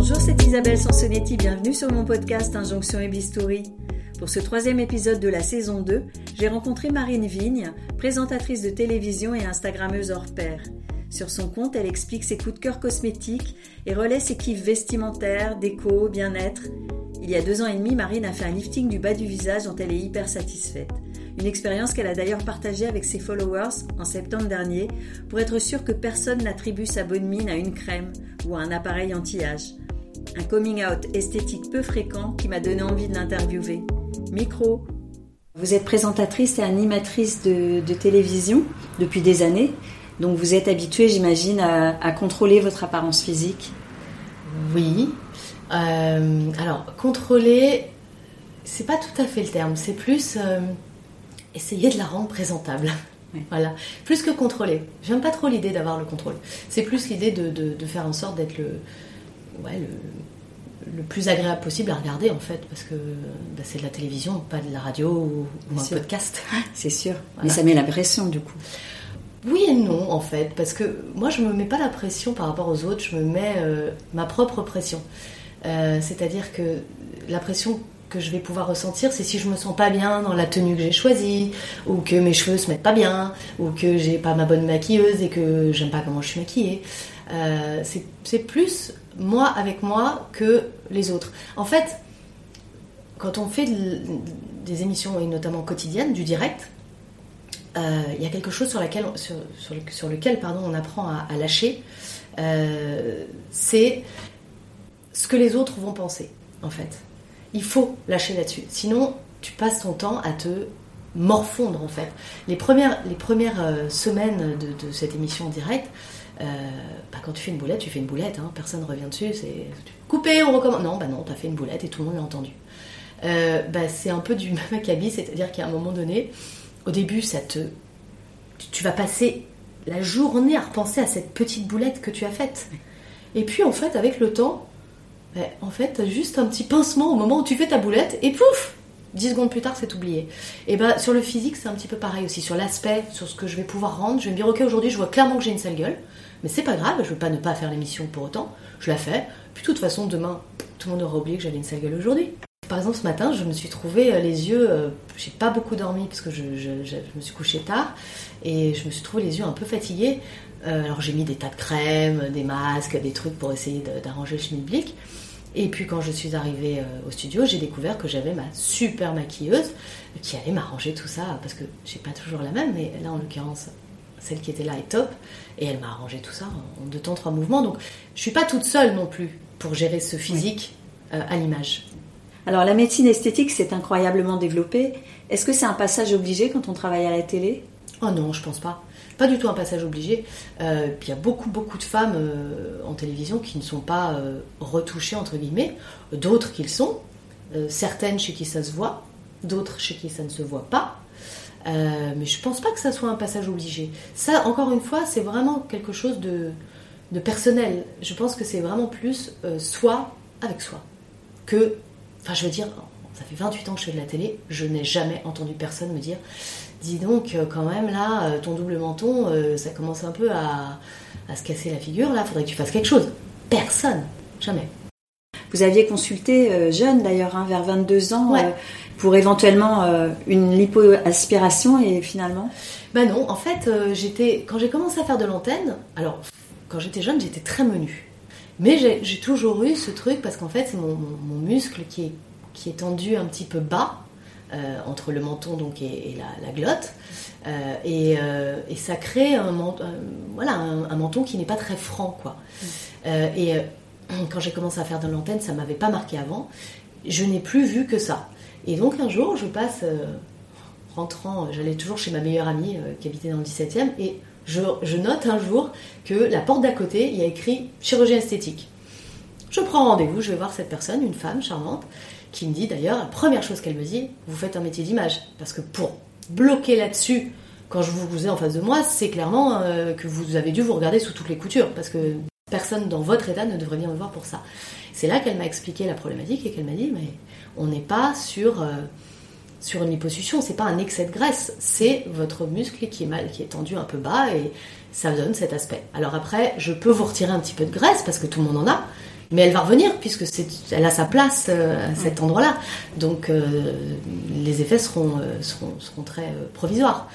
Bonjour, c'est Isabelle Sansonetti, bienvenue sur mon podcast Injonction et Bistouri. Pour ce troisième épisode de la saison 2, j'ai rencontré Marine Vigne, présentatrice de télévision et Instagrammeuse hors pair. Sur son compte, elle explique ses coups de cœur cosmétiques et relaie ses kiffs vestimentaires, déco, bien-être. Il y a deux ans et demi, Marine a fait un lifting du bas du visage dont elle est hyper satisfaite. Une expérience qu'elle a d'ailleurs partagée avec ses followers en septembre dernier pour être sûre que personne n'attribue sa bonne mine à une crème ou à un appareil anti-âge. Un coming out esthétique peu fréquent qui m'a donné envie de l'interviewer. Micro. Vous êtes présentatrice et animatrice de, télévision depuis des années, donc vous êtes habituée, j'imagine, à, contrôler votre apparence physique. Oui. Euh, alors, contrôler, c'est pas tout à fait le terme, c'est plus. Euh, essayer de la rendre présentable. Voilà. Plus que contrôler. J'aime pas trop l'idée d'avoir le contrôle. C'est plus l'idée de, faire en sorte d'être le, ouais, le, plus agréable possible à regarder, en fait, parce que bah, c'est de la télévision, pas de la radio ou, un podcast. C'est sûr. Mais ça met la pression, du coup. Oui et non, en fait, parce que moi, je me mets pas la pression par rapport aux autres, je me mets euh, ma propre pression. Euh, c'est-à-dire que la pression que je vais pouvoir ressentir, c'est si je me sens pas bien dans la tenue que j'ai choisie, ou que mes cheveux se mettent pas bien, ou que j'ai pas ma bonne maquilleuse et que j'aime pas comment je suis maquillée. Euh, c'est plus moi avec moi que les autres. En fait, quand on fait des émissions, et notamment quotidiennes, du direct, euh, il y a quelque chose sur, sur, lequel pardon, on apprend à, lâcher. Euh, c'est ce que les autres vont penser, en fait il faut lâcher là-dessus. Sinon, tu passes ton temps à te morfondre en fait. Les premières, les premières euh, semaines de, cette émission en direct, euh, bah, quand tu fais une boulette, tu fais une boulette, hein. personne ne revient dessus, c'est coupé, on recommence. Non, bah non, tu as fait une boulette et tout le monde l'a entendu. Euh, bah, c'est un peu du même c'est-à-dire qu'à un moment donné, au début, ça te, tu vas passer la journée à repenser à cette petite boulette que tu as faite. Et puis en fait, avec le temps, en fait, juste un petit pincement au moment où tu fais ta boulette et pouf 10 secondes plus tard, c'est oublié. Et bah, sur le physique, c'est un petit peu pareil aussi. Sur l'aspect, sur ce que je vais pouvoir rendre, je vais me dire, ok, aujourd'hui, je vois clairement que j'ai une sale gueule, mais c'est pas grave, je veux pas ne pas faire l'émission pour autant. Je la fais. Puis, de toute façon, demain, tout le monde aura oublié que j'avais une sale gueule aujourd'hui. Par exemple, ce matin, je me suis trouvé euh, les yeux. Euh, j'ai pas beaucoup dormi parce que je, me suis couché tard et je me suis trouvé les yeux un peu fatigués. Euh, alors, j'ai mis des tas de crèmes, des masques, des trucs pour essayer d'arranger le schmilblick. Et puis quand je suis arrivée euh, au studio, j'ai découvert que j'avais ma super maquilleuse qui allait m'arranger tout ça, parce que j'ai pas toujours la même, mais là en l'occurrence, celle qui était là est top, et elle m'a arrangé tout ça en deux temps, trois mouvements. Donc je suis pas toute seule non plus pour gérer ce physique euh, à l'image. Alors la médecine esthétique s'est incroyablement développée. Est-ce que c'est un passage obligé quand on travaille à la télé? Oh non, je pense pas pas du tout un passage obligé. Euh, il y a beaucoup, beaucoup de femmes euh, en télévision qui ne sont pas euh, retouchées, entre guillemets, d'autres qui le sont, certaines chez qui ça se voit, d'autres chez qui ça ne se voit pas. mais je pense pas que ça soit un passage obligé. Ça, encore une fois, c'est vraiment quelque chose de, de, personnel. Je pense que c'est vraiment plus soi avec soi. Que, enfin, je veux dire, ça fait 28 ans que je fais de la télé, je n'ai jamais entendu personne me dire dis donc, euh, quand même, là, euh, ton double menton, euh, ça commence un peu à, se casser la figure, là, faudrait que tu fasses quelque chose. Personne, jamais. Vous aviez consulté jeune d'ailleurs, hein, vers 22 ans, pour éventuellement une lipoaspiration et finalement? Ben non, en fait, j'étais quand j'ai commencé à faire de l'antenne, alors quand j'étais jeune, j'étais très menue. Mais j'ai toujours eu ce truc parce qu'en fait, c'est mon, muscle qui est, qui est tendu un petit peu bas euh, entre le menton donc et, la, glotte. Euh, euh, et, ça crée un, voilà un, menton qui n'est pas très franc quoi. Et quand j'ai commencé à faire de l'antenne ça m'avait pas marqué avant. Je n'ai plus vu que ça. Et donc un jour je passe rentrant j'allais toujours chez ma meilleure amie qui habitait dans le 17e et je, je note un jour que la porte d'à côté il y a écrit chirurgie esthétique je prends rendez-vous je vais voir cette personne une femme charmante qui me dit d'ailleurs, la première chose qu'elle me dit, vous faites un métier d'image. Parce que pour bloquer là-dessus, quand je vous ai en face de moi, c'est clairement euh, que vous avez dû vous regarder sous toutes les coutures. Parce que personne dans votre état ne devrait bien me voir pour ça. C'est là qu'elle m'a expliqué la problématique et qu'elle m'a dit, mais on n'est pas sur, euh, sur une liposuction, c'est pas un excès de graisse, c'est votre muscle qui est mal, qui est tendu un peu bas et ça donne cet aspect. Alors après, je peux vous retirer un petit peu de graisse parce que tout le monde en a, Mais elle va revenir puisque c'est, elle a sa place euh, à cet endroit-là. Donc euh, les effets seront, euh, seront, seront très provisoires.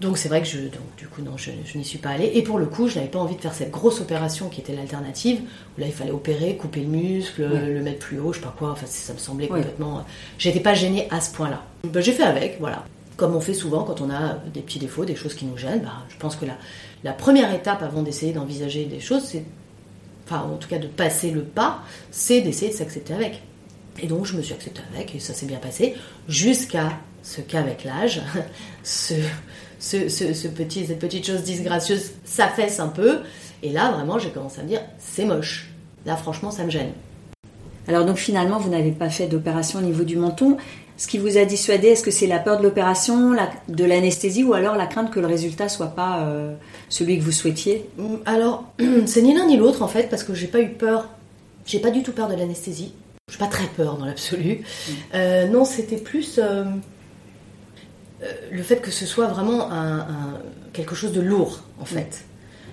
Donc c'est vrai que je, donc, du coup non, je, n'y suis pas allée. Et pour le coup, je n'avais pas envie de faire cette grosse opération qui était l'alternative, où là il fallait opérer, couper le muscle, le mettre plus haut, je sais pas quoi. Enfin ça me semblait complètement. J'étais pas gênée à ce point-là. Ben, j'ai fait avec, voilà. Comme on fait souvent quand on a des petits défauts, des choses qui nous gênent. Ben, je pense que la, la première étape avant d'essayer d'envisager des choses, c'est enfin en tout cas de passer le pas, c'est d'essayer de s'accepter avec. Et donc je me suis acceptée avec et ça s'est bien passé jusqu'à ce qu'avec l'âge, ce, petit, cette petite chose disgracieuse s'affaisse un peu. Et là vraiment j'ai commencé à me dire c'est moche. Là franchement ça me gêne. Alors donc finalement vous n'avez pas fait d'opération au niveau du menton. Ce qui vous a dissuadé, est-ce que c'est la peur de l'opération, de l'anesthésie ou alors la crainte que le résultat soit pas euh, celui que vous souhaitiez mm, Alors, c'est ni l'un ni l'autre en fait, parce que j'ai pas eu peur, j'ai pas du tout peur de l'anesthésie. J'ai pas très peur dans l'absolu. Mm. Euh, non, c'était plus euh, le fait que ce soit vraiment un, quelque chose de lourd en fait.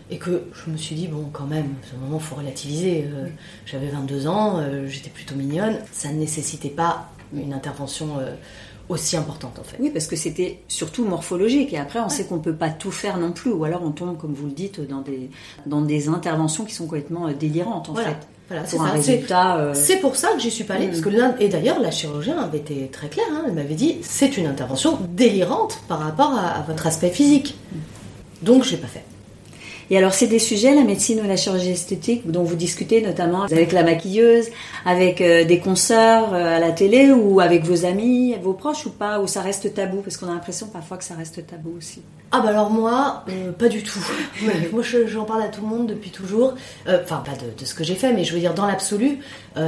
Et que je me suis dit, bon, quand même, à ce moment, il faut relativiser. J'avais 22 ans, j'étais plutôt mignonne. Ça ne nécessitait pas une intervention euh, aussi importante en fait. Oui, parce que c'était surtout morphologique et après on sait qu'on ne peut pas tout faire non plus ou alors on tombe, comme vous le dites, dans des, dans des interventions qui sont complètement euh, délirantes en fait. Voilà, c'est. Euh, c'est pour ça que j'y suis pas allée. Parce que mm. et d'ailleurs, la chirurgienne avait été très claire. Hein, elle m'avait dit c'est une intervention délirante par rapport à, à votre aspect physique. Mm. Donc, je l'ai pas fait. Et alors, c'est des sujets, la médecine ou la chirurgie esthétique, dont vous discutez notamment avec la maquilleuse, avec euh, des consoeurs euh, à la télé ou avec vos amis, vos proches ou pas, ou ça reste tabou? Parce qu'on a l'impression parfois que ça reste tabou aussi. Ah bah alors moi, euh, pas du tout. moi j'en parle à tout le monde depuis toujours. Enfin pas de, ce que j'ai fait, mais je veux dire dans l'absolu,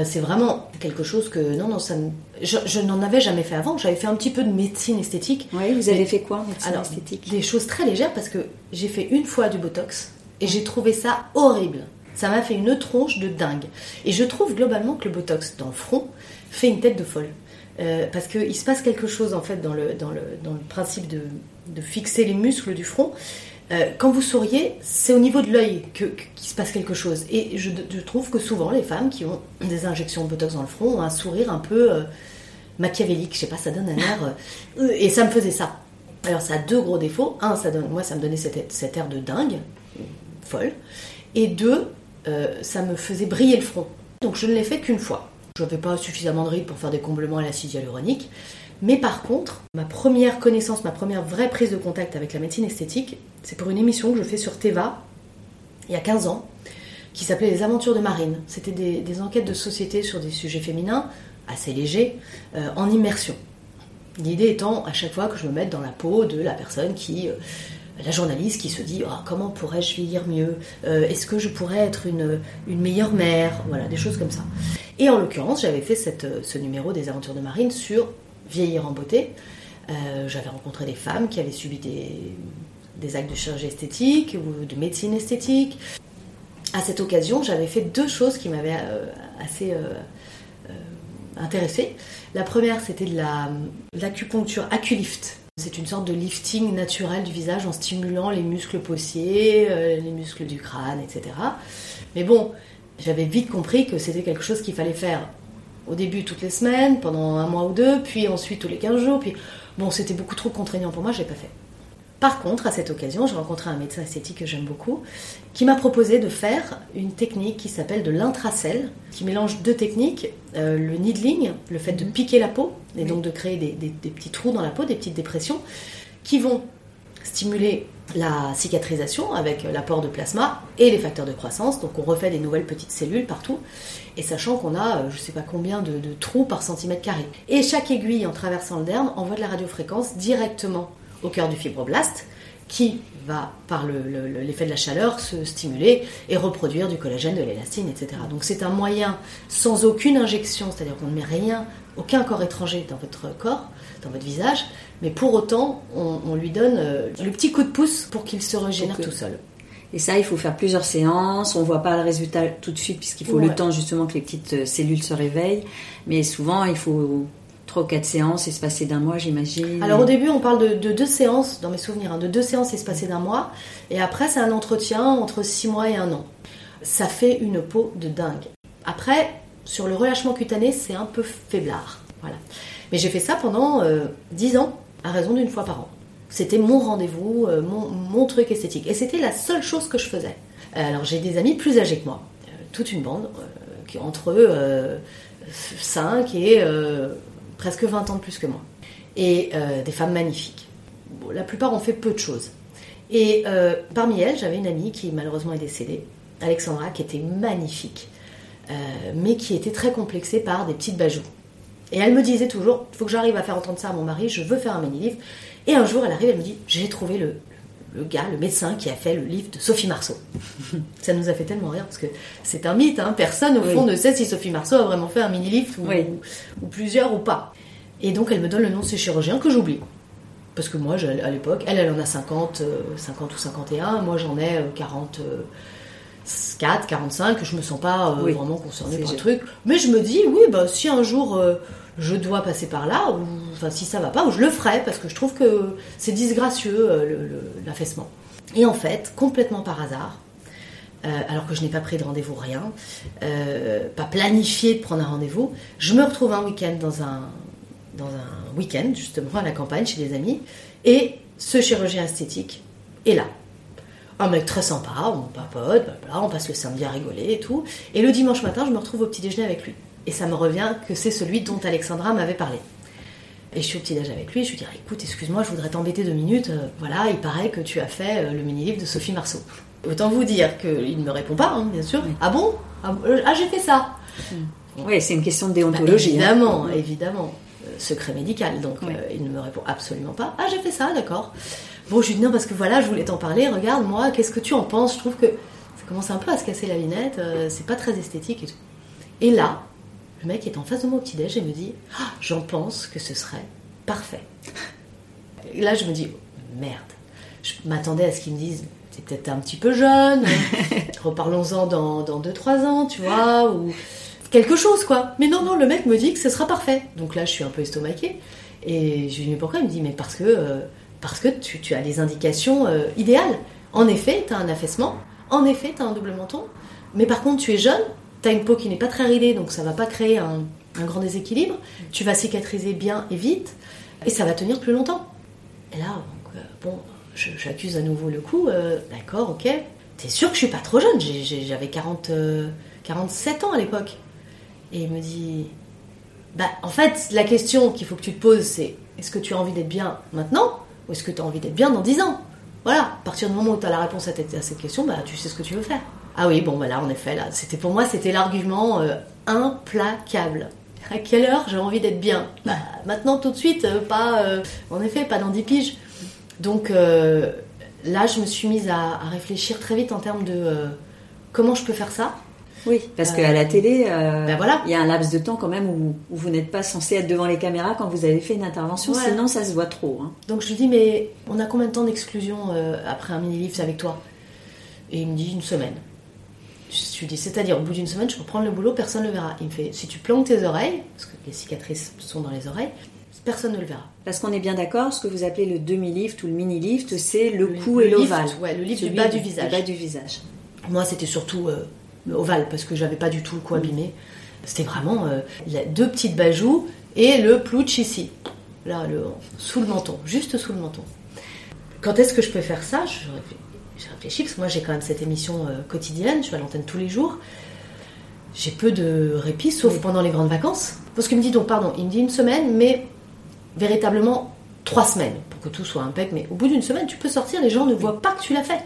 c'est vraiment quelque chose que non non ça je, n'en avais jamais fait avant. J'avais fait un petit peu de médecine esthétique. Oui, vous avez fait quoi médecine esthétique? Des choses très légères parce que j'ai fait une fois du botox et j'ai trouvé ça horrible. Ça m'a fait une tronche de dingue. Et je trouve globalement que le Botox dans le front fait une tête de folle. Euh, parce qu'il se passe quelque chose en fait dans le, dans le, dans le principe de, de fixer les muscles du front. Euh, quand vous souriez, c'est au niveau de l'œil qu'il se passe quelque chose. Et je, je, trouve que souvent les femmes qui ont des injections de Botox dans le front ont un sourire un peu euh, machiavélique. Je sais pas, ça donne un air. et ça me faisait ça. Alors ça a deux gros défauts. Un, ça donne, moi ça me donnait cet, cet air de dingue Et deux, euh, ça me faisait briller le front. Donc je ne l'ai fait qu'une fois. Je n'avais pas suffisamment de rides pour faire des comblements à l'acide hyaluronique. Mais par contre, ma première connaissance, ma première vraie prise de contact avec la médecine esthétique, c'est pour une émission que je fais sur Teva, il y a 15 ans, qui s'appelait Les Aventures de Marine. C'était des, enquêtes de société sur des sujets féminins, assez légers, euh, en immersion. L'idée étant à chaque fois que je me mette dans la peau de la personne qui euh, la journaliste qui se dit ah, comment pourrais-je vieillir mieux? Euh, Est-ce que je pourrais être une, une, meilleure mère? Voilà, des choses comme ça. Et en l'occurrence, j'avais fait cette, ce numéro des aventures de Marine sur vieillir en beauté. Euh, j'avais rencontré des femmes qui avaient subi des, des actes de chirurgie esthétique ou de médecine esthétique. À cette occasion, j'avais fait deux choses qui m'avaient euh, assez intéressée. La première, c'était de l'acupuncture Aculift c'est une sorte de lifting naturel du visage en stimulant les muscles possiers, euh, les muscles du crâne, etc. Mais bon, j'avais vite compris que c'était quelque chose qu'il fallait faire au début toutes les semaines, pendant un mois ou deux, puis ensuite tous les 15 jours. Puis bon, c'était beaucoup trop contraignant pour moi, je l'ai pas fait. Par contre, à cette occasion, j'ai rencontré un médecin esthétique que j'aime beaucoup, qui m'a proposé de faire une technique qui s'appelle de l'intracell, qui mélange deux techniques, euh, le needling, le fait de mhm. piquer la peau, et donc de créer des, petits trous dans la peau, des petites dépressions, qui vont stimuler la cicatrisation avec l'apport de plasma et les facteurs de croissance. Donc on refait des nouvelles petites cellules partout, et sachant qu'on a euh, je ne sais pas combien de, de trous par centimètre carré. Et chaque aiguille en traversant le derme envoie de la radiofréquence directement au cœur du fibroblaste, qui va, par l'effet de la chaleur, se stimuler et reproduire du collagène, de l'élastine, etc. Donc c'est un moyen sans aucune injection, c'est-à-dire qu'on ne met rien, aucun corps étranger dans votre corps, dans votre visage, mais pour autant, on, lui donne euh, le petit coup de pouce pour qu'il se régénère tout seul. Et ça, il faut faire plusieurs séances. On ne voit pas le résultat tout de suite puisqu'il faut le temps justement que les petites euh, cellules se réveillent. Mais souvent, il faut trois ou quatre séances espacées d'un mois, j'imagine. Alors au début, on parle de, deux séances, dans mes souvenirs, hein, de deux séances espacées d'un mois. Et après, c'est un entretien entre six mois et un an. Ça fait une peau de dingue. Après, sur le relâchement cutané, c'est un peu faiblard. Voilà. Mais j'ai fait ça pendant euh, 10 ans, à raison d'une fois par an. C'était mon rendez-vous, euh, mon, truc esthétique. Et c'était la seule chose que je faisais. Euh, Alors j'ai des amis plus âgés que moi, euh, toute une bande, qui entre eux euh, 5 et presque 20 ans de plus que moi. Et euh, des femmes magnifiques. La plupart ont fait peu de choses. Et euh, parmi elles, j'avais une amie qui malheureusement est décédée, Alexandra, qui était magnifique, euh, mais qui était très complexée par des petites bajoux. Et elle me disait toujours, il faut que j'arrive à faire entendre ça à mon mari, je veux faire un mini-livre. Et un jour, elle arrive, elle me dit, j'ai trouvé le, le gars, le médecin qui a fait le livre de Sophie Marceau. ça nous a fait tellement rire, parce que c'est un mythe, hein. personne au Oui. fond ne sait si Sophie Marceau a vraiment fait un mini-livre, ou, Oui. ou plusieurs, ou pas. Et donc, elle me donne le nom de ses chirurgiens que j'oublie. Parce que moi, à l'époque, elle, elle en a 50, euh, 50 ou 51, moi j'en ai euh, 44, 45, je me sens pas euh, Oui. vraiment concernée par le truc. Mais je me dis, oui, bah, si un jour euh, je dois passer par là, ou enfin, si ça va pas, ou je le ferai, parce que je trouve que c'est disgracieux, euh, l'affaissement. Et en fait, complètement par hasard, euh, alors que je n'ai pas pris de rendez-vous, rien, euh, pas planifié de prendre un rendez-vous, je me retrouve un week-end dans un, dans un week-end, justement, à la campagne, chez des amis, et ce chirurgien esthétique est là. Un mec très sympa, on papote, on passe le samedi à rigoler et tout. Et le dimanche matin, je me retrouve au petit déjeuner avec lui. Et ça me revient que c'est celui dont Alexandra m'avait parlé. Et je suis au petit déjeuner avec lui, je lui dis écoute, excuse-moi, je voudrais t'embêter deux minutes. euh, voilà, il paraît que tu as fait euh, le mini-livre de Sophie Marceau. Autant vous dire qu'il ne me répond pas, hein, bien sûr. Oui. Ah bon? Ah, euh, ah, j'ai fait ça Oui, c'est une question de Bah, déontologie. hein. évidemment, évidemment. Euh, secret médical, donc Oui. euh, il ne me répond absolument pas. Ah, j'ai fait ça, d'accord. Bon, je lui dis non, parce que voilà, je voulais t'en parler, regarde, moi, qu'est-ce que tu en penses? Je trouve que ça commence un peu à se casser la lunette, euh, c'est pas très esthétique et tout. Et là, le mec est en face de moi au petit-déj et me dit Ah, J'en pense que ce serait parfait. Et là, je me dis Merde. Je m'attendais à ce qu'il me dise T'es peut-être un petit peu jeune, reparlons-en dans 2-3 ans, tu vois, ou quelque chose quoi. Mais non, non, le mec me dit que ce sera parfait. Donc là, je suis un peu estomaquée. Et je lui dis mais pourquoi? Il me dit mais parce que, euh, parce que tu, tu as les indications euh, idéales. En effet, tu as un affaissement. En effet, tu as un double menton. Mais par contre, tu es jeune. Tu as une peau qui n'est pas très ridée, donc ça va pas créer un, grand déséquilibre. Tu vas cicatriser bien et vite. Et ça va tenir plus longtemps. Et là, euh, bon, j'accuse à nouveau le coup. euh, D'accord, ok. T'es sûr que je suis pas trop jeune? J'avais 40, euh, 47 ans à l'époque. Et il me dit Bah, en fait, la question qu'il faut que tu te poses, c'est est-ce que tu as envie d'être bien maintenant ou est-ce que tu as envie d'être bien dans 10 ans? Voilà, à partir du moment où tu as la réponse à, à cette question, bah, tu sais ce que tu veux faire. Ah oui, bon, bah là, en effet, là, c'était pour moi, c'était l'argument euh, implacable. À quelle heure j'ai envie d'être bien? Bah, maintenant, tout de suite, euh, pas, euh, en effet, pas dans 10 piges. Donc euh, là, je me suis mise à, à réfléchir très vite en termes de euh, comment je peux faire ça. Oui, parce Euh, qu'à la télé, euh, ben voilà. il y a un laps de temps quand même où, où vous n'êtes pas censé être devant les caméras quand vous avez fait une intervention, Voilà. sinon ça se voit trop. hein. Donc je lui dis, mais on a combien de temps d'exclusion euh, après un mini-livre avec toi? Et il me dit une semaine. Je lui dis, c'est-à-dire au bout d'une semaine, je peux prendre le boulot, personne ne le verra. Il me fait, si tu plantes tes oreilles, parce que les cicatrices sont dans les oreilles, personne ne le verra. Parce qu'on est bien d'accord, ce que vous appelez le demi-lift ou le mini-lift, c'est le, Le- cou et l'ovale. ouais, le lift du bas du visage. bas du visage. Moi, c'était surtout euh, le ovale, parce que j'avais pas du tout le cou abîmé. C'était vraiment euh, deux petites bajous et le plouch ici. Là, le, sous le menton, juste sous le menton. Quand est-ce que je peux faire ça? Je, je réfléchis, parce que moi j'ai quand même cette émission euh, quotidienne, je suis à l'antenne tous les jours. J'ai peu de répit, sauf Oui. pendant les grandes vacances. Parce qu'il me dit donc, pardon, il me dit une semaine, mais véritablement trois semaines, pour que tout soit impec. Mais au bout d'une semaine, tu peux sortir, les gens ne voient pas que tu l'as fait.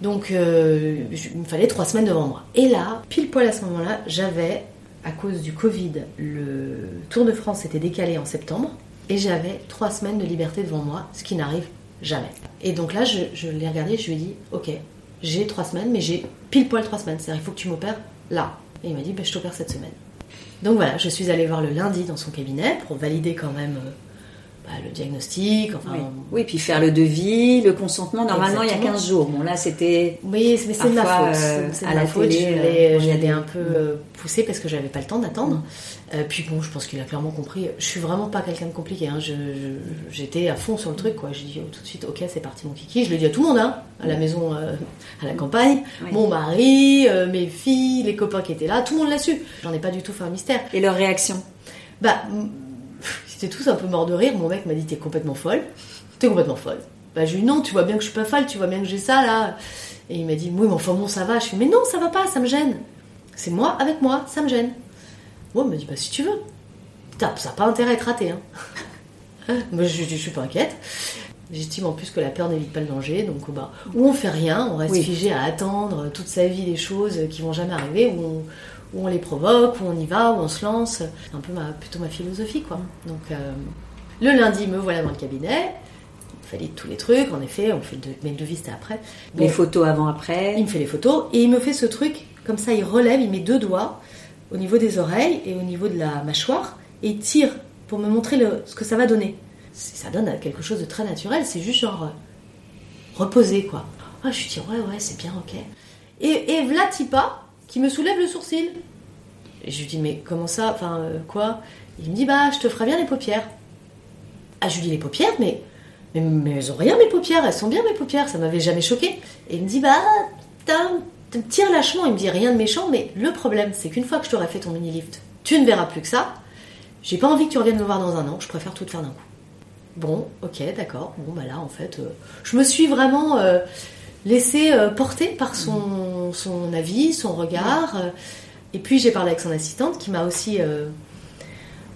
Donc euh, je- il me fallait trois semaines devant moi. Et là, pile poil à ce moment-là, j'avais, à cause du Covid, le Tour de France était décalé en septembre, et j'avais trois semaines de liberté devant moi, ce qui n'arrive jamais. Et donc là, je, l'ai regardé, je lui ai dit, ok, j'ai trois semaines, mais j'ai pile poil trois semaines, c'est-à-dire il faut que tu m'opères là. Et il m'a dit, ben, je t'opère cette semaine. Donc voilà, je suis allée voir le lundi dans son cabinet pour valider quand même euh, bah, le diagnostic, enfin. Oui. puis faire le devis, le consentement. Normalement, il y a 15 jours. Bon, là, c'était. Oui, mais c'est de ma faute. Euh, c'est à la faute. Télé, je l'ai un peu euh, poussé parce que j'avais pas le temps d'attendre. Mm. Euh, puis bon, je pense qu'il a clairement compris. Je suis vraiment pas quelqu'un de compliqué. Hein. J'étais à fond sur le truc, quoi. J'ai dit oh, tout de suite, ok, c'est parti, mon kiki. Je le dis à tout le monde, hein, à la maison, à la campagne. Mon mari, mes filles, les copains qui étaient là, tout le monde l'a su. J'en ai pas du tout fait un mystère. Et leur réaction? Bah tous un peu mort de rire. Mon mec m'a dit T'es complètement folle. T'es complètement folle. Bah, je lui ai dit Non, tu vois bien que je suis pas folle, tu vois bien que j'ai ça là. Et il m'a dit Oui, mais enfin bon, ça va. Je lui ai dit Mais non, ça va pas, ça me gêne. C'est moi avec moi, ça me gêne. Moi, il m'a dit Bah, si tu veux. Ça n'a pas intérêt à être raté. Hein. Moi, je, je, suis pas inquiète. J'estime en plus que la peur n'évite pas le danger, donc bah, ou on fait rien, on reste figé à attendre toute sa vie des choses qui vont jamais arriver, ou on, où on les provoque, où on y va, où on se lance. C'est un peu ma, plutôt ma philosophie, quoi. Donc, euh, le lundi, me voilà dans le cabinet. Il fallait tous les trucs, en effet, on fait le mais le devis, c'était après. les photos avant-après. Il me fait les photos et il me fait ce truc, comme ça, il relève, il met deux doigts au niveau des oreilles et au niveau de la mâchoire et tire pour me montrer le, ce que ça va donner. Ça donne quelque chose de très naturel, c'est juste genre euh, reposer, quoi. Ah, je suis dit, ouais, ouais, c'est bien, ok. Et, et Vlatipa, qui me soulève le sourcil. Et je lui dis, mais comment ça Enfin, euh, quoi? Il me dit, bah, je te ferai bien les paupières. Ah, je lui dis, les paupières, mais, mais, elles ont rien, mes paupières, elles sont bien, mes paupières, ça m'avait jamais choqué. Et il me dit, bah, tu tire lâchement, il me dit rien de méchant, mais le problème, c'est qu'une fois que je t'aurai fait ton mini-lift, tu ne verras plus que ça. J'ai pas envie que tu reviennes me voir dans un an, je préfère tout te faire d'un coup. Bon, ok, d'accord. Bon, bah là, en fait, euh, je me suis vraiment. Euh, laissé euh, porter par son, son, avis, son regard. Et puis j'ai parlé avec son assistante qui m'a aussi, euh,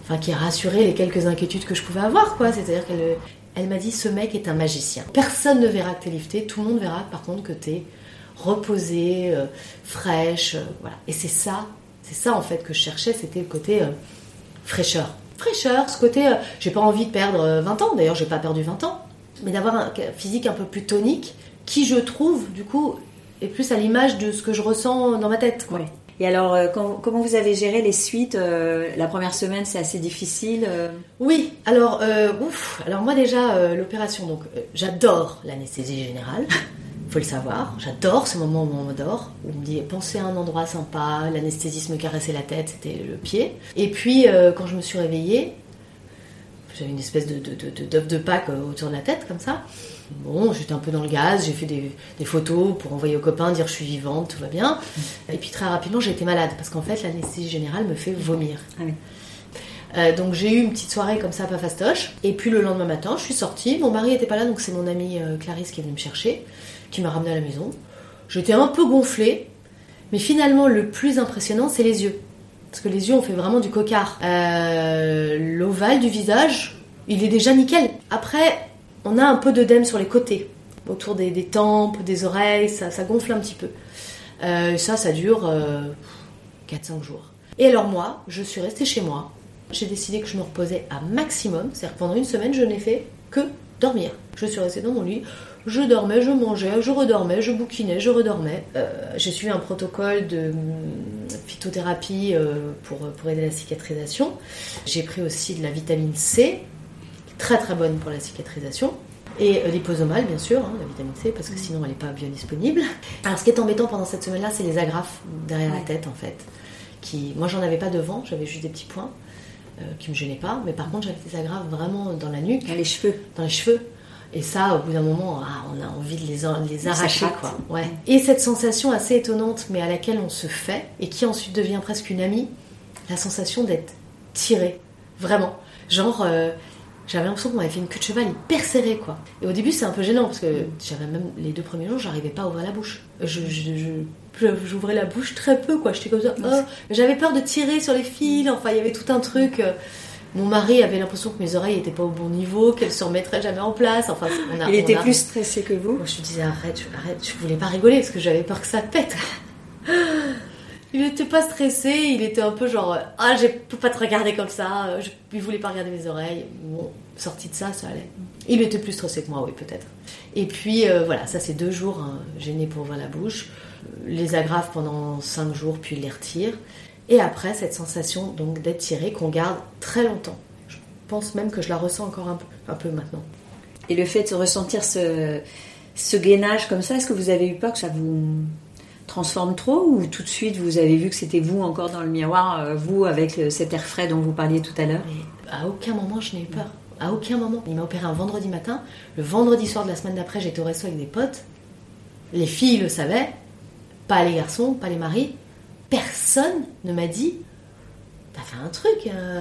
enfin qui a rassuré les quelques inquiétudes que je pouvais avoir, quoi. C'est-à-dire qu'elle elle m'a dit ce mec est un magicien. Personne ne verra que t'es lifté, tout le monde verra par contre que t'es reposée, euh, fraîche, voilà. Et c'est ça, c'est ça en fait que je cherchais, c'était le côté fraîcheur. Fraîcheur, ce côté, j'ai pas envie de perdre 20 ans, d'ailleurs j'ai pas perdu 20 ans, mais d'avoir un physique un peu plus tonique qui je trouve du coup est plus à l'image de ce que je ressens dans ma tête. Quoi. Et alors, euh, comment vous avez géré les suites euh, La première semaine, c'est assez difficile. Euh? Oui. Alors, ouf. Alors moi déjà, l'opération. Donc, j'adore l'anesthésie générale. Faut le savoir. J'adore ce moment où on m'endort, où on me dit pensez à un endroit sympa. L'anesthésiste me caressait la tête, c'était le pied. Et puis, quand je me suis réveillée, j'avais une espèce de d'œuf de, de, Pâques autour de la tête comme ça. Bon, j'étais un peu dans le gaz, j'ai fait des, photos pour envoyer aux copains, dire je suis vivante, tout va bien. Et puis très rapidement, j'ai été malade parce qu'en fait, l'anesthésie générale me fait vomir. Ah euh, donc j'ai eu une petite soirée comme ça, pas fastoche. Et puis le lendemain matin, je suis sortie. Mon mari était pas là, donc c'est mon amie euh, Clarisse qui est venue me chercher, qui m'a ramenée à la maison. J'étais un peu gonflée, mais finalement, le plus impressionnant, c'est les yeux. Parce que les yeux, on fait vraiment du cocard. Euh, l'ovale du visage, il est déjà nickel. Après, on a un peu d'œdème sur les côtés, autour des, tempes, des oreilles, ça, gonfle un petit peu. Euh, ça, ça dure 4-5 euh, jours. Et alors moi, je suis restée chez moi. J'ai décidé que je me reposais à maximum. C'est-à-dire que pendant une semaine, je n'ai fait que dormir. Je suis restée dans mon lit. Je dormais, je mangeais, je redormais, je bouquinais, je redormais. Euh, j'ai suivi un protocole de phytothérapie pour aider la cicatrisation. J'ai pris aussi de la vitamine C, très très bonne pour la cicatrisation. Et euh, liposomale, bien sûr, hein, la vitamine C, parce que sinon elle n'est pas bien disponible. Alors ce qui est embêtant pendant cette semaine-là, c'est les agrafes derrière la tête, en fait. Qui, moi, j'en avais pas devant, j'avais juste des petits points euh, qui me gênaient pas. Mais par contre, j'avais des agrafes vraiment dans la nuque. Dans les cheveux. Dans les cheveux. Et ça, au bout d'un moment, ah, on a envie de les, les arracher. Quoi. Ouais. Et cette sensation assez étonnante, mais à laquelle on se fait, et qui ensuite devient presque une amie, la sensation d'être tiré. Vraiment. Genre, euh, j'avais l'impression qu'on m'avait fait une queue de cheval hyper serrée, quoi. Et au début, c'est un peu gênant parce que j'avais même les deux premiers jours, j'arrivais pas à ouvrir la bouche. Je, j'ouvrais la bouche très peu, quoi. J'étais comme ça. Oh. J'avais peur de tirer sur les fils. Enfin, il y avait tout un truc. Mon mari avait l'impression que mes oreilles étaient pas au bon niveau, qu'elles se remettraient jamais en place. Enfin, il était plus stressé que vous. Moi, je me disais arrête, arrête. Je voulais pas rigoler parce que j'avais peur que ça pète. Il était pas stressé, il était un peu genre ah je peux pas te regarder comme ça, je, il voulait pas regarder mes oreilles. Bon, sorti de ça, ça allait. Il était plus stressé que moi, oui peut-être. Et puis euh, voilà, ça c'est deux jours hein, gêné pour ouvrir la bouche, les agrafes pendant cinq jours puis les retire. Et après cette sensation donc d'être tiré qu'on garde très longtemps. pense même que je la ressens encore un peu, un peu maintenant. Et le fait de ressentir ce, ce gainage comme ça, est-ce que vous avez eu peur que ça vous transforme trop ou tout de suite vous avez vu que c'était vous encore dans le miroir, euh, vous avec le- cet air frais dont vous parliez tout à l'heure? À aucun moment je n'ai eu peur. À aucun moment. Il m'a opéré un vendredi matin. Le vendredi soir de la semaine d'après, j'étais au resto avec des potes. Les filles le savaient, pas les garçons, pas les maris. Personne ne m'a dit T'as fait un truc. euh,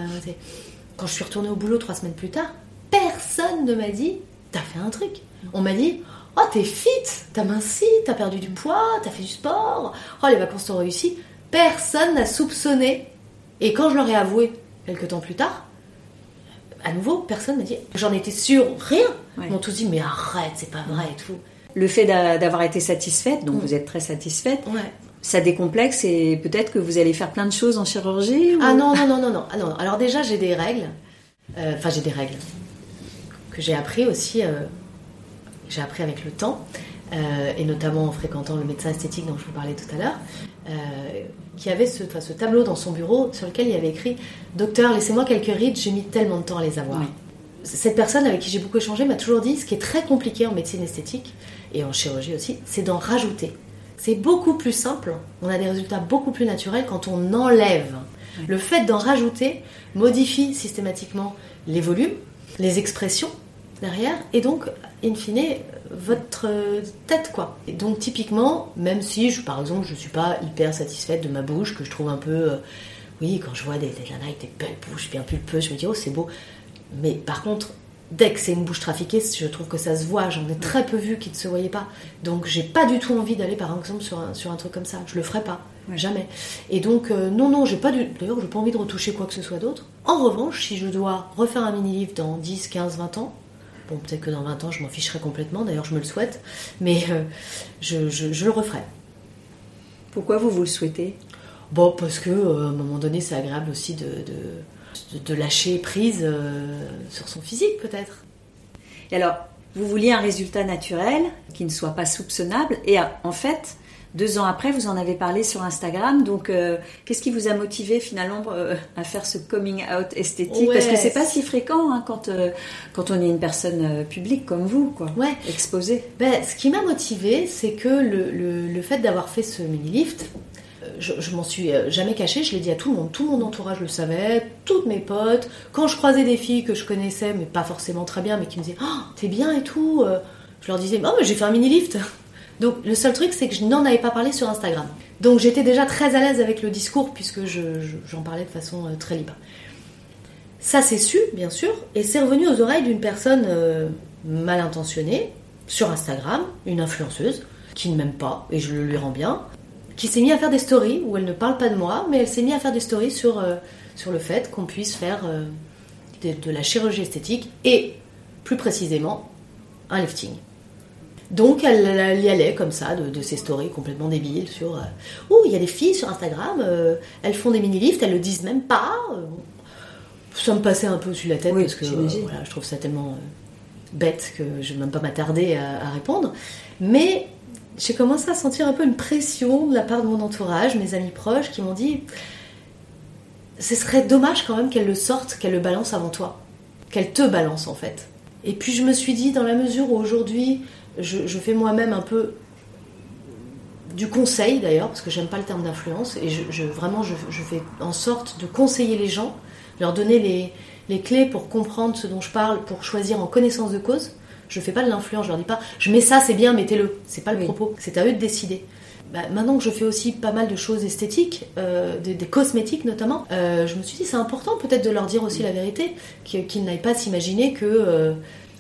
Quand je suis retournée au boulot trois semaines plus tard, personne ne m'a dit T'as fait un truc. On m'a dit Oh, t'es fit, t'as minci, t'as perdu du poids, t'as fait du sport, oh, les vacances t'ont réussi. Personne n'a soupçonné. Et quand je leur ai avoué, quelques temps plus tard, à nouveau, personne m'a dit J'en étais sûre, rien. Ouais. Ils m'ont tous dit Mais arrête, c'est pas vrai et tout. Le fait d'a- d'avoir été satisfaite, donc Mm. vous êtes très satisfaite, Ouais. ça décomplexe et peut-être que vous allez faire plein de choses en chirurgie ou- Ah non, non, non, non, non. Ah non. Alors déjà, j'ai des règles. Euh, Enfin, j'ai des règles que j'ai appris aussi. euh, j'ai appris avec le temps. euh, et notamment en fréquentant le médecin esthétique dont je vous parlais tout à l'heure, euh, qui avait ce, tableau dans son bureau sur lequel il y avait écrit Docteur, laissez-moi quelques rides, j'ai mis tellement de temps à les avoir. Oui. Cette personne avec qui j'ai beaucoup échangé m'a toujours dit ce qui est très compliqué en médecine esthétique et en chirurgie aussi, c'est d'en rajouter. C'est beaucoup plus simple, on a des résultats beaucoup plus naturels quand on enlève. Le fait d'en rajouter modifie systématiquement les volumes, les expressions derrière, et donc, in fine, votre tête, quoi. Et donc, typiquement, même si, je, par exemple, je suis pas hyper satisfaite de ma bouche, que je trouve un peu... euh, oui, quand je vois des, des nanas avec des belles bouches bien pulpeuses, je me dis, oh, c'est beau. Mais par contre, dès que c'est une bouche trafiquée, je trouve que ça se voit. J'en ai très peu vu qui ne se voyaient pas. Donc, j'ai pas du tout envie d'aller, par exemple, sur un, sur un truc comme ça. Je le ferai pas. Ouais. Jamais. Et donc, euh, non, non, j'ai pas du... D'ailleurs, j'ai pas envie de retoucher quoi que ce soit d'autre. En revanche, si je dois refaire un mini-livre dans 10, 15, 20 ans, bon, peut-être que dans 20 ans, je m'en ficherai complètement, d'ailleurs, je me le souhaite, mais euh, je, je- je le referai. Pourquoi vous vous le souhaitez? Bon, parce que euh, à un moment donné, c'est agréable aussi de, de, lâcher prise euh, sur son physique, peut-être. Et alors, vous vouliez un résultat naturel qui ne soit pas soupçonnable et en fait, deux ans après, vous en avez parlé sur Instagram. Donc, euh, qu'est-ce qui vous a motivé finalement euh, à faire ce coming out esthétique Ouais. Parce que c'est pas si fréquent hein, quand euh, quand on est une personne publique comme vous, quoi, Ouais. exposée. Ben, ce qui m'a motivée, c'est que le, le- le fait d'avoir fait ce mini-lift, euh, je, je m'en suis jamais cachée, je l'ai dit à tout le monde, tout mon entourage le savait, toutes mes potes, quand je croisais des filles que je connaissais, mais pas forcément très bien, mais qui me disaient Oh, t'es bien et tout, je leur disais Oh, mais j'ai fait un mini-lift Donc le seul truc, c'est que je n'en avais pas parlé sur Instagram. Donc j'étais déjà très à l'aise avec le discours, puisque je- je- j'en parlais de façon euh, très libre. Ça s'est su, bien sûr, et c'est revenu aux oreilles d'une personne euh, mal intentionnée sur Instagram, une influenceuse, qui ne m'aime pas, et je le lui rends bien, qui s'est mis à faire des stories où elle ne parle pas de moi, mais elle s'est mis à faire des stories sur, euh, sur le fait qu'on puisse faire de la chirurgie esthétique et, plus précisément, un lifting. Donc elle, elle y allait comme ça, de, de ces stories complètement débiles sur euh, Oh, il y a des filles sur Instagram, euh, elles font des mini-lifts, elles le disent même pas. euh, ça me passait un peu sur la tête Oui, parce que voilà, je trouve ça tellement bête que je vais même pas m'attarder à, à répondre. Mais j'ai commencé à sentir un peu une pression de la part de mon entourage, mes amis proches, qui m'ont dit ce serait dommage quand même qu'elle le sorte, qu'elle le balance avant toi, qu'elle te balance en fait. Et puis je me suis dit, dans la mesure où aujourd'hui je, je fais moi-même un peu du conseil d'ailleurs, parce que j'aime pas le terme d'influence, et je, je- vraiment je, je fais en sorte de conseiller les gens, leur donner les, les clés pour comprendre ce dont je parle, pour choisir en connaissance de cause. Je fais pas de l'influence, je leur dis pas je mets ça, c'est bien, mettez-le. C'est pas le Oui. propos, c'est à eux de décider. Bah, maintenant que je fais aussi pas mal de choses esthétiques, euh, des, des cosmétiques notamment, euh, je me suis dit c'est important peut-être de leur dire aussi la vérité, qu'ils qu'ils n'aillent pas s'imaginer que euh,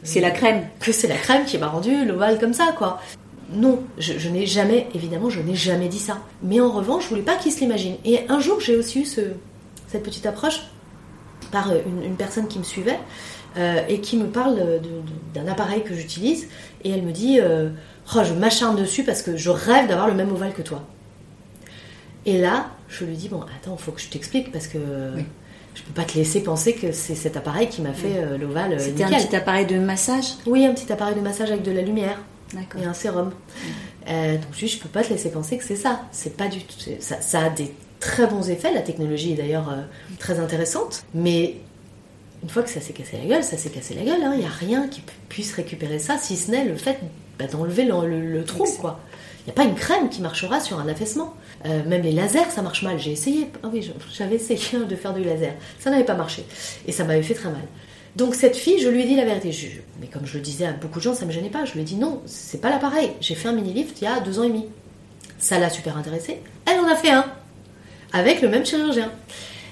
C'est la crème. que c'est la crème qui m'a rendu l'ovale comme ça, quoi. Non, je, je n'ai jamais, évidemment, je n'ai jamais dit ça. Mais en revanche, je voulais pas qu'ils se l'imaginent. Et un jour, j'ai aussi eu ce, cette petite approche par euh, une, une personne qui me suivait euh, et qui me parle d'un appareil que j'utilise. Et elle me dit euh, Oh, je m'acharne dessus parce que je rêve d'avoir le même ovale que toi. Et là, je lui dis Bon, attends, faut que je t'explique parce que. Oui. Je peux pas te laisser penser que c'est cet appareil qui m'a fait euh, l'ovale euh, C'était un petit appareil de massage. Oui, un petit appareil de massage avec de la lumière et un sérum. Euh, donc juste, je peux pas te laisser penser que c'est ça. C'est pas du tout. Ça, ça a des très bons effets. La technologie est d'ailleurs euh, très intéressante, mais une fois que ça s'est cassé la gueule, ça s'est cassé la gueule. Il n'y a rien qui puisse récupérer ça, si ce n'est le fait bah, d'enlever le, le, trou, quoi. Il n'y a pas une crème qui marchera sur un affaissement. Euh, même les lasers, ça marche mal. J'ai essayé. Ah j'avais essayé de faire du laser. Ça n'avait pas marché. Et ça m'avait fait très mal. Donc cette fille, je lui ai dit la vérité. mais comme je le disais à beaucoup de gens, ça me gênait pas. Je lui ai dit non, c'est pas l'appareil. J'ai fait un mini lift il y a deux ans et demi. Ça l'a super intéressée. Elle en a fait un avec le même chirurgien.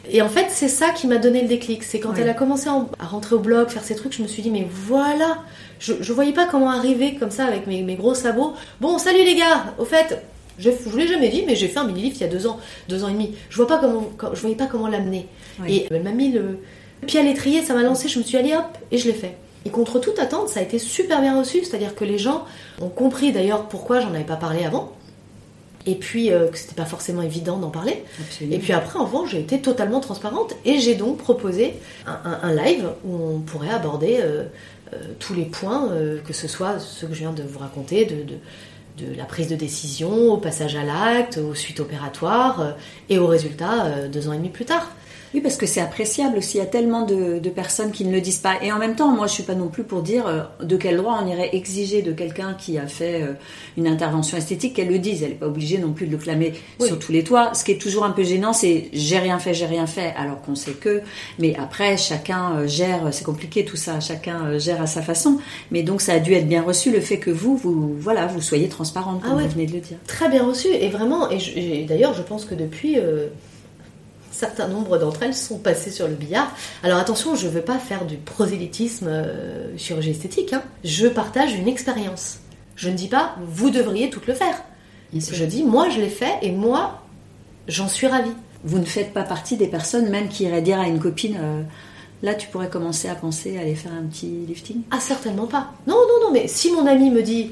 Et en fait, c'est ça qui m'a donné le déclic. C'est quand elle a commencé à rentrer au blog, faire ses trucs, je me suis dit, mais voilà, je, je voyais pas comment arriver comme ça avec mes, gros sabots. Bon, salut les gars, au fait, je, je vous l'ai jamais dit, mais j'ai fait un mini lift il y a deux ans, deux ans et demi. Je vois pas comment, je voyais pas comment l'amener. Et elle m'a mis le, pied à l'étrier, ça m'a lancé, je me suis allée hop, et je l'ai fait. Et contre toute attente, ça a été super bien reçu, c'est-à-dire que les gens ont compris d'ailleurs pourquoi j'en avais pas parlé avant et puis euh, que c'était pas forcément évident d'en parler. Et puis après, en revanche, j'ai été totalement transparente et j'ai donc proposé un, live où on pourrait aborder euh, euh, tous les points, que ce soit ce que je viens de vous raconter, de, de, de la prise de décision, au passage à l'acte, aux suites opératoires et au résultat deux ans et demi plus tard. Oui, parce que c'est appréciable aussi. Il y a tellement de, personnes qui ne le disent pas. Et en même temps, moi, je suis pas non plus pour dire euh, de quel droit on irait exiger de quelqu'un qui a fait euh, une intervention esthétique qu'elle le dise. Elle n'est pas obligée non plus de le clamer sur tous les toits. Ce qui est toujours un peu gênant, c'est j'ai rien fait, j'ai rien fait, alors qu'on sait que. Mais après, chacun euh, gère. C'est compliqué tout ça. Chacun gère à sa façon. Mais donc, ça a dû être bien reçu le fait que vous, vous, voilà, vous soyez transparente, comme ah vous venez de le dire. Très bien reçu. Et vraiment, et, d'ailleurs, je pense que depuis certain nombre d'entre elles sont passées sur le billard. Alors attention, je ne veux pas faire du prosélytisme euh, chirurgie esthétique. Hein. Je partage une expérience. Je ne dis pas vous devriez toutes le faire. Je dis moi je l'ai fait et moi j'en suis ravie. Vous ne faites pas partie des personnes même qui iraient dire à une copine euh, là tu pourrais commencer à penser à aller faire un petit lifting? Ah certainement pas. Non non non mais si mon ami me dit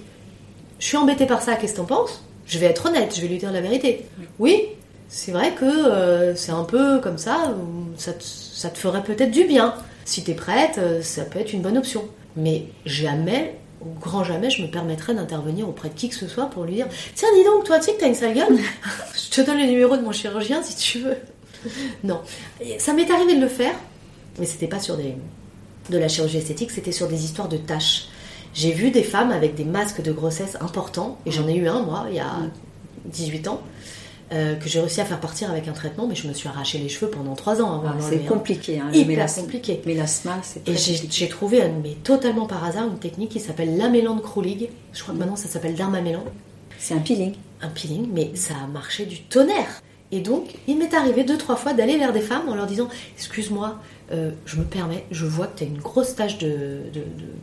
je suis embêtée par ça, qu'est-ce que t'en penses? Je vais être honnête, je vais lui dire la vérité. Oui, c'est vrai que euh, c'est un peu comme ça, ça te, ferait peut-être du bien. Si t'es prête, euh, ça peut être une bonne option. Mais jamais, au grand jamais, je me permettrais d'intervenir auprès de qui que ce soit pour lui dire Tiens, dis donc, toi, tu sais que t'as une sale gueule Je te donne le numéro de mon chirurgien si tu veux. non. ça m'est arrivé de le faire, mais c'était pas sur des, de la chirurgie esthétique, c'était sur des histoires de tâches. J'ai vu des femmes avec des masques de grossesse importants, et j'en ai eu un, moi, il y a 18 ans. Euh, que j'ai réussi à faire partir avec un traitement, mais je me suis arraché les cheveux pendant trois ans. Hein, c'est compliqué, hein, hyper compliqué. C'est Et j'ai trouvé, mais totalement par hasard, une technique qui s'appelle l'amélande Krulig. Je crois que maintenant ça s'appelle dermaméland. C'est un peeling. Un peeling, mais ça a marché du tonnerre. Et donc, il m'est arrivé deux, trois fois d'aller vers des femmes en leur disant Excuse-moi, euh, je me permets, je vois que tu as une grosse tache de,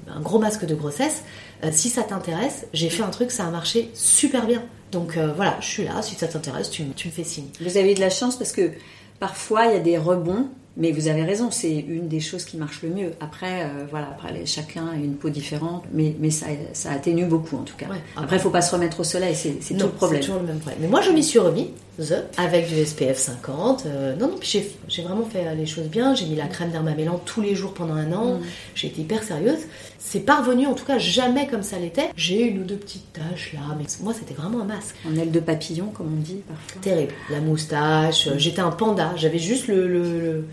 un gros masque de grossesse. Euh, si ça t'intéresse, j'ai fait un truc, ça a marché super bien. Donc euh, voilà, je suis là, si ça t'intéresse, tu, tu me fais signe. Vous avez de la chance parce que parfois il y a des rebonds mais vous avez raison, c'est une des choses qui marche le mieux. Après, euh, voilà, après chacun a une peau différente, mais, mais ça, ça atténue beaucoup en tout cas. Après, il faut pas se remettre au soleil, c'est tout le problème. C'est toujours le même problème. Mais moi, je m'y suis remis, avec du SPF 50. Euh, non, non, puis j'ai vraiment fait les choses bien. J'ai mis la crème dermamélan tous les jours pendant un an. Mm. J'ai été hyper sérieuse. C'est parvenu, en tout cas, jamais comme ça l'était. J'ai une ou deux petites taches là, mais moi, c'était vraiment un masque. En aile de papillon, comme on dit parfois. Terrible. La moustache. J'étais un panda. J'avais juste le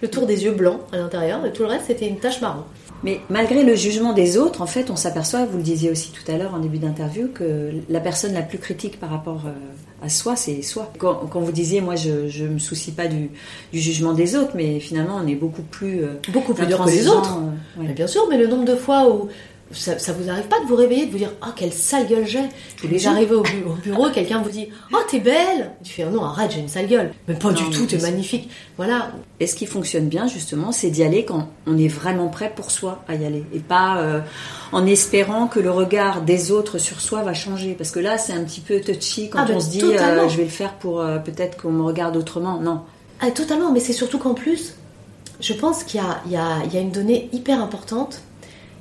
le tour des yeux blancs à l'intérieur, et tout le reste c'était une tache marron. Mais malgré le jugement des autres, en fait, on s'aperçoit, vous le disiez aussi tout à l'heure en début d'interview, que la personne la plus critique par rapport euh, à soi, c'est soi. Quand, vous disiez, moi, je ne me soucie pas du, jugement des autres, mais finalement, on est beaucoup plus... Euh, beaucoup plus dur que les autres. Euh, bien sûr, mais le nombre de fois où ça, ça, vous arrive pas de vous réveiller, de vous dire Ah, quelle sale gueule j'ai Et déjà arrivé au, bureau, quelqu'un vous dit Oh, t'es belle Tu fais oh, Non, arrête, j'ai une sale gueule. Mais pas du tout, t'es magnifique. Voilà. Et ce qui fonctionne bien, justement, c'est d'y aller quand on est vraiment prêt pour soi à y aller. Et pas euh, en espérant que le regard des autres sur soi va changer. Parce que là, c'est un petit peu touchy quand ah, on se dit euh, Je vais le faire pour euh, peut-être qu'on me regarde autrement. Non. Ah, totalement, mais c'est surtout qu'en plus, je pense qu'il y, y, y a une donnée hyper importante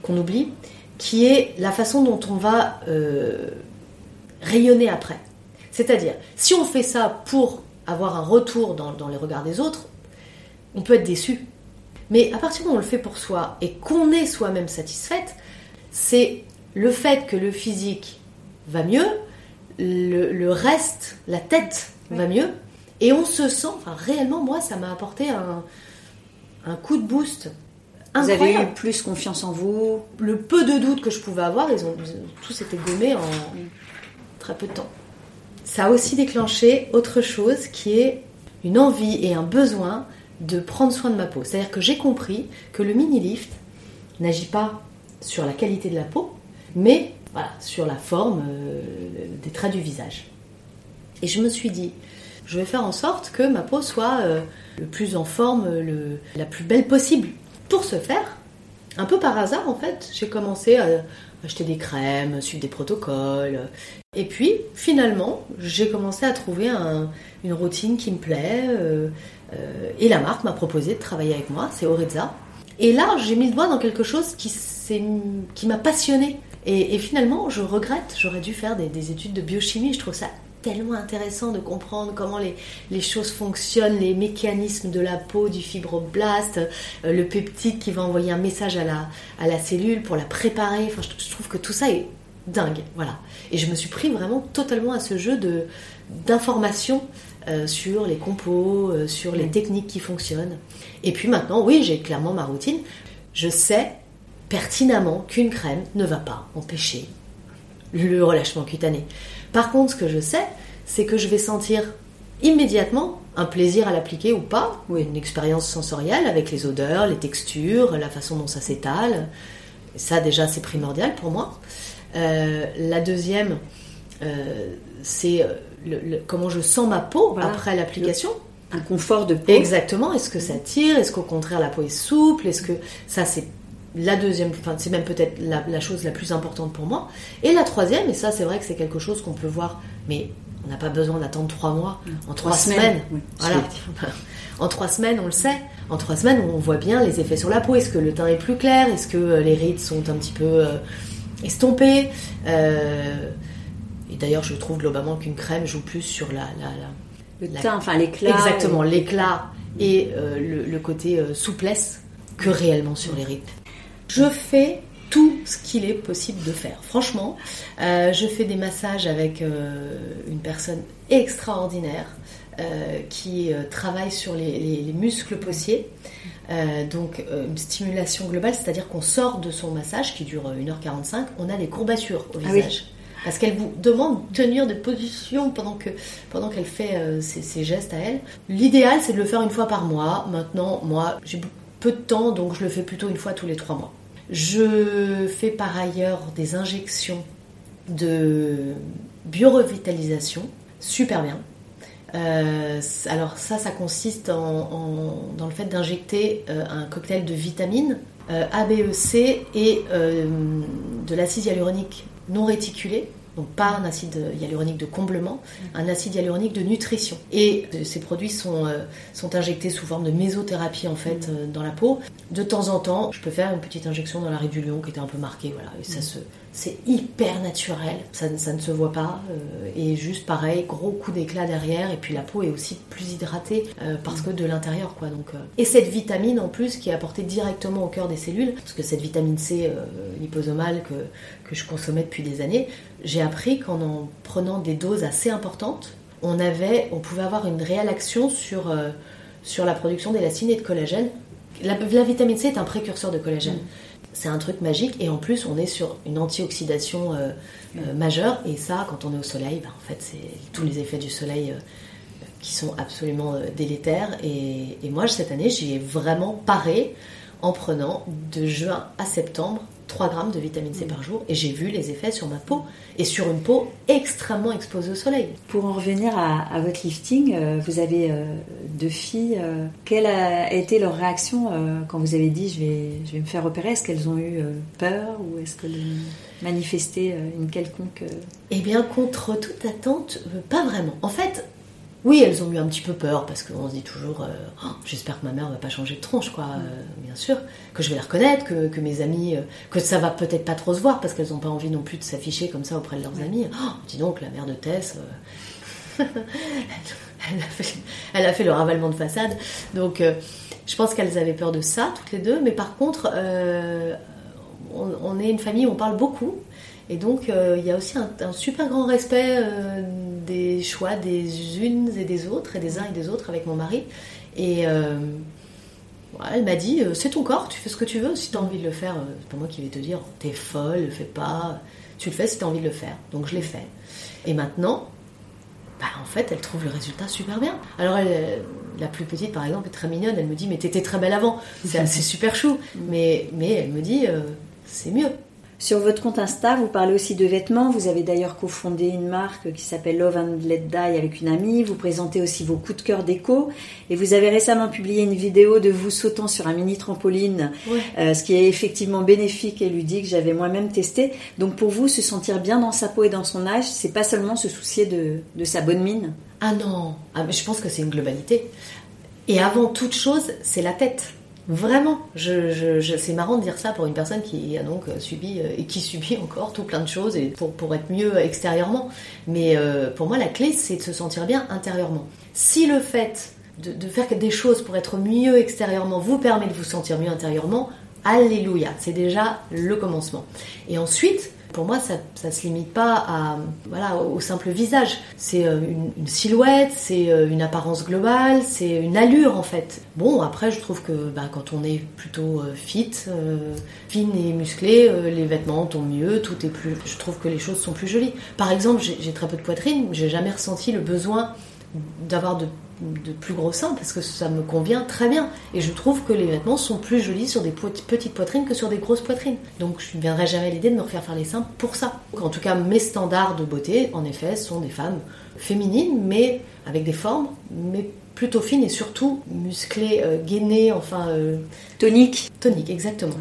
qu'on oublie qui est la façon dont on va euh, rayonner après. C'est-à-dire, si on fait ça pour avoir un retour dans, les regards des autres, on peut être déçu. Mais à partir du moment où on le fait pour soi et qu'on est soi-même satisfaite, c'est le fait que le physique va mieux, le, reste, la tête va mieux, et on se sent, enfin réellement moi ça m'a apporté un, un coup de boost Vous avez eu plus confiance en vous Le peu de doutes que je pouvais avoir, ils ont, tous été gommés en très peu de temps. Ça a aussi déclenché autre chose qui est une envie et un besoin de prendre soin de ma peau. C'est-à-dire que j'ai compris que le mini-lift n'agit pas sur la qualité de la peau, mais voilà, sur la forme euh, des traits du visage. Et je me suis dit, je vais faire en sorte que ma peau soit euh, le plus en forme, le, la plus belle possible. Pour ce faire, un peu par hasard en fait, j'ai commencé à acheter des crèmes, suivre des protocoles. Et puis finalement, j'ai commencé à trouver une routine qui me plaît. Euh, euh, et la marque m'a proposé de travailler avec moi, c'est Oreza. Et là, j'ai mis le doigt dans quelque chose qui, qui m'a passionné. Et, finalement, je regrette, j'aurais dû faire des, des études de biochimie. Je trouve ça tellement intéressant de comprendre comment les, les, choses fonctionnent, les mécanismes de la peau, du fibroblast, euh, le peptide qui va envoyer un message à la, à la cellule pour la préparer. Enfin, je, trouve que tout ça est dingue. Voilà. Et je me suis pris vraiment totalement à ce jeu de d'informations euh, sur les compos, euh, sur les techniques qui fonctionnent. Et puis maintenant, oui, j'ai clairement ma routine. Je sais pertinemment qu'une crème ne va pas empêcher le relâchement cutané. Par contre, ce que je sais, c'est que je vais sentir immédiatement un plaisir à l'appliquer ou pas, ou une expérience sensorielle avec les odeurs, les textures, la façon dont ça s'étale. Ça déjà c'est primordial pour moi. Euh, la deuxième, euh, c'est euh, comment je sens ma peau après l'application. Un confort de peau. Exactement. Est-ce que ça tire? Est-ce qu'au contraire la peau est souple? Est-ce que ça c'est la deuxième, enfin, c'est même peut-être la, chose la plus importante pour moi. Et la troisième, et ça c'est vrai que c'est quelque chose qu'on peut voir, mais on n'a pas besoin d'attendre trois mois. En trois, semaines, voilà. En trois semaines, on le sait. En trois semaines, on voit bien les effets sur la peau. Est-ce que le teint est plus clair? Est-ce que euh, les rides sont un petit peu euh, estompées? Euh, Et d'ailleurs, je trouve globalement qu'une crème joue plus sur la, le teint, enfin l'éclat. Exactement, l'éclat et le, côté souplesse que réellement sur les rides. Je fais tout ce qu'il est possible de faire. Franchement, euh, je fais des massages avec euh, une personne extraordinaire euh, qui travaille sur les, muscles possiers. donc une stimulation globale, c'est-à-dire qu'on sort de son massage qui dure 1h45, on a des courbatures au ah visage. Parce qu'elle vous demande de tenir des positions pendant que pendant qu'elle fait ses, gestes à elle. L'idéal, c'est de le faire une fois par mois. Maintenant, moi, j'ai peu de temps, donc je le fais plutôt une fois tous les trois mois. Je fais par ailleurs des injections de biorevitalisation, super bien. Euh, alors ça, ça consiste en, dans le fait d'injecter euh, un cocktail de vitamines euh, A, B, E, C et de l'acide hyaluronique non réticulé donc pas un acide hyaluronique de comblement, un acide hyaluronique de nutrition. Et euh, ces produits sont, euh, sont injectés sous forme de mésothérapie en fait euh, dans la peau. De temps en temps, je peux faire une petite injection dans la ride du lion qui était un peu marquée, voilà, et ça se c'est hyper naturel, ça, ne se voit pas, et juste pareil, gros coup d'éclat derrière, et puis la peau est aussi plus hydratée parce que de l'intérieur, quoi. Donc, et cette vitamine en plus qui est apportée directement au cœur des cellules, parce que cette vitamine C liposomale que, que je consommais depuis des années, j'ai appris qu'en en prenant des doses assez importantes, on, avait, on pouvait avoir une réelle action sur, euh, sur la production d'élastine et de collagène. La, vitamine C est un précurseur de collagène. Mm. C'est un truc magique. Et en plus on est sur une antioxydation euh, euh, mm. majeure. Et ça quand on est au soleil, bah, en fait c'est tous les effets du soleil qui sont absolument délétères. Et, et moi cette année j'y ai vraiment paré en prenant de juin à septembre 3 grammes de vitamine C par jour et j'ai vu les effets sur ma peau et sur une peau extrêmement exposée au soleil. Pour en revenir à, votre lifting, euh, vous avez euh, deux filles. Euh, quelle a été leur réaction quand vous avez dit je vais, je vais me faire opérer? Est-ce qu'elles ont eu peur ou est-ce qu'elles ont manifesté une quelconque... Eh bien, contre toute attente, pas vraiment. En fait, oui, elles ont eu un petit peu peur parce qu'on se dit toujours euh, oh, j'espère que ma mère va pas changer de tronche, quoi, euh, bien sûr, que je vais la reconnaître, que, mes amis, euh, que ça va peut-être pas trop se voir parce qu'elles n'ont pas envie non plus de s'afficher comme ça auprès de leurs amis. Oh, dis donc, la mère de Tess, elle, a fait, le ravalement de façade. Donc, je pense qu'elles avaient peur de ça, toutes les deux, mais par contre, on, est une famille où on parle beaucoup. Et donc, il y a aussi un, super grand respect des choix des unes et des autres, et des uns et des autres avec mon mari. Et, euh, elle m'a dit euh, c'est ton corps, tu fais ce que tu veux. Si tu as envie de le faire, euh, c'est pas moi qui vais te dire t'es folle, le fais pas. Tu le fais si tu as envie de le faire. Donc je l'ai fait. Et maintenant, bah, en fait, elle trouve le résultat super bien. Alors, elle, la plus petite, par exemple, est très mignonne. Elle me dit, mais t'étais très belle avant. C'est super chou. Mais, mais elle me dit, c'est mieux. Sur votre compte Insta, vous parlez aussi de vêtements. Vous avez d'ailleurs cofondé une marque qui s'appelle Love and Let Die avec une amie. Vous présentez aussi vos coups de cœur déco. Et vous avez récemment publié une vidéo de vous sautant sur un mini trampoline, euh, ce qui est effectivement bénéfique et ludique. J'avais moi-même testé. Donc pour vous, se sentir bien dans sa peau et dans son âge, c'est pas seulement se soucier de, de sa bonne mine. Ah non, ah, mais je pense que c'est une globalité. Et avant toute chose, c'est la tête. Vraiment, c'est marrant de dire ça pour une personne qui a donc euh, subi euh, et qui subit encore tout plein de choses pour être mieux extérieurement. Mais euh, pour moi, la clé, c'est de se sentir bien intérieurement. Si le fait de, de, faire des choses pour être mieux extérieurement vous permet de vous sentir mieux intérieurement, alléluia, c'est déjà le commencement. Et ensuite, pour moi, ça ne se limite pas à, voilà, au simple visage. C'est euh, une, silhouette, c'est euh, une apparence globale, c'est une allure en fait. Bon, après, je trouve que bah, quand on est plutôt euh, fit, fine et musclée, les vêtements tombent mieux, tout est plus. Je trouve que les choses sont plus jolies. Par exemple, j'ai très peu de poitrine, j'ai jamais ressenti le besoin d'avoir de de plus gros seins parce que ça me convient très bien. Et je trouve que les vêtements sont plus jolis sur des petites poitrines que sur des grosses poitrines. Donc je ne viendrai jamais à l'idée de me refaire faire les seins pour ça. En tout cas, mes standards de beauté, en effet, sont des femmes féminines, mais avec des formes, mais plutôt fines et surtout musclées, euh, gainées, enfin... Euh, toniques. Toniques, exactement.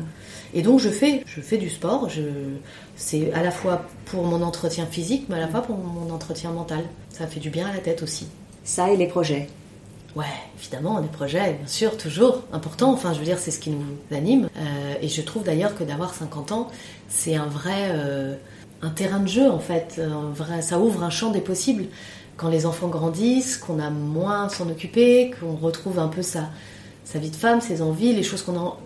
Et donc je fais, je fais du sport, je, c'est à la fois pour mon entretien physique, mais à la fois pour mon entretien mental. Ça fait du bien à la tête aussi. Ça et les projets. Ouais, évidemment, les projets, bien sûr, toujours important. Enfin, je veux dire, c'est ce qui nous anime. Euh, et je trouve d'ailleurs que d'avoir 50 ans, c'est un vrai euh, un terrain de jeu en fait. Un vrai, ça ouvre un champ des possibles. Quand les enfants grandissent, qu'on a moins à s'en occuper, qu'on retrouve un peu sa, sa vie de femme, ses envies, les choses qu'on a,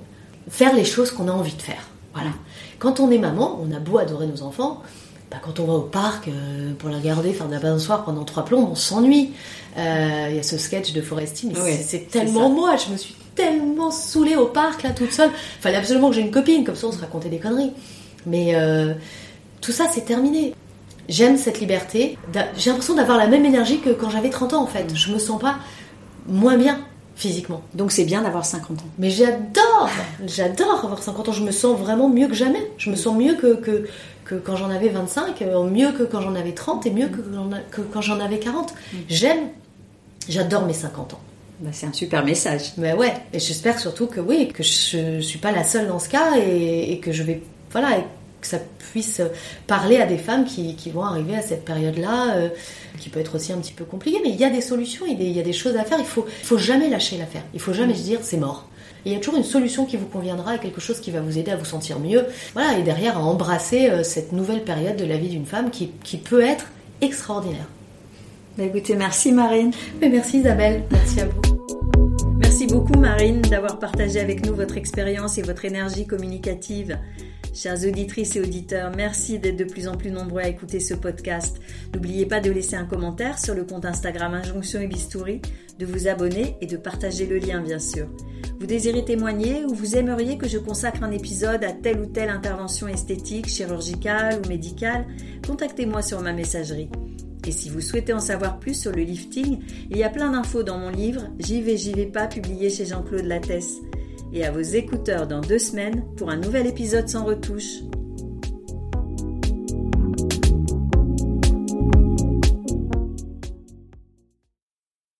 faire les choses qu'on a envie de faire. Voilà. Quand on est maman, on a beau adorer nos enfants, bah, quand on va au parc euh, pour la regarder faire de la balançoire pendant trois plombs, on s'ennuie. Euh, il y a ce sketch de Foresti, mais c'est tellement moi, je me suis tellement saoulée au parc là toute seule. Fallait absolument que j'ai une copine, comme ça on se racontait des conneries. Mais euh, tout ça c'est terminé. J'aime cette liberté. J'ai l'impression d'avoir la même énergie que quand j'avais 30 ans en fait. Je me sens pas moins bien physiquement. Donc c'est bien d'avoir 50 ans. Mais j'adore, j'adore avoir 50 ans. Je me sens vraiment mieux que jamais. Je me sens mieux que, que, que quand j'en avais 25, euh, mieux que quand j'en avais 30 et mieux que, quand j'en avais 40. Mm. J'aime, j'adore mes 50 ans. Bah, c'est un super message. Mais ouais, et j'espère surtout que oui, que je, ne suis pas la seule dans ce cas et, que je vais, voilà, que ça puisse parler à des femmes qui, vont arriver à cette période-là, euh, qui peut être aussi un petit peu compliquée, mais il y a des solutions, il y a des, choses à faire, il faut, faut jamais lâcher l'affaire, il faut jamais se dire c'est mort il y a toujours une solution qui vous conviendra, quelque chose qui va vous aider à vous sentir mieux. Voilà, et derrière à embrasser euh, cette nouvelle période de la vie d'une femme qui, peut être extraordinaire. Bah, écoutez, merci Marine. Mais merci Isabelle, merci à vous. Merci beaucoup Marine d'avoir partagé avec nous votre expérience et votre énergie communicative. Chères auditrices et auditeurs, merci d'être de plus en plus nombreux à écouter ce podcast. N'oubliez pas de laisser un commentaire sur le compte Instagram Injonction et Bistouri, de vous abonner et de partager le lien bien sûr. Vous désirez témoigner ou vous aimeriez que je consacre un épisode à telle ou telle intervention esthétique, chirurgicale ou médicale Contactez-moi sur ma messagerie. Et si vous souhaitez en savoir plus sur le lifting, il y a plein d'infos dans mon livre J'y vais, j'y vais pas, publié chez Jean-Claude Lattès. Et à vos écouteurs dans deux semaines pour un nouvel épisode sans retouche.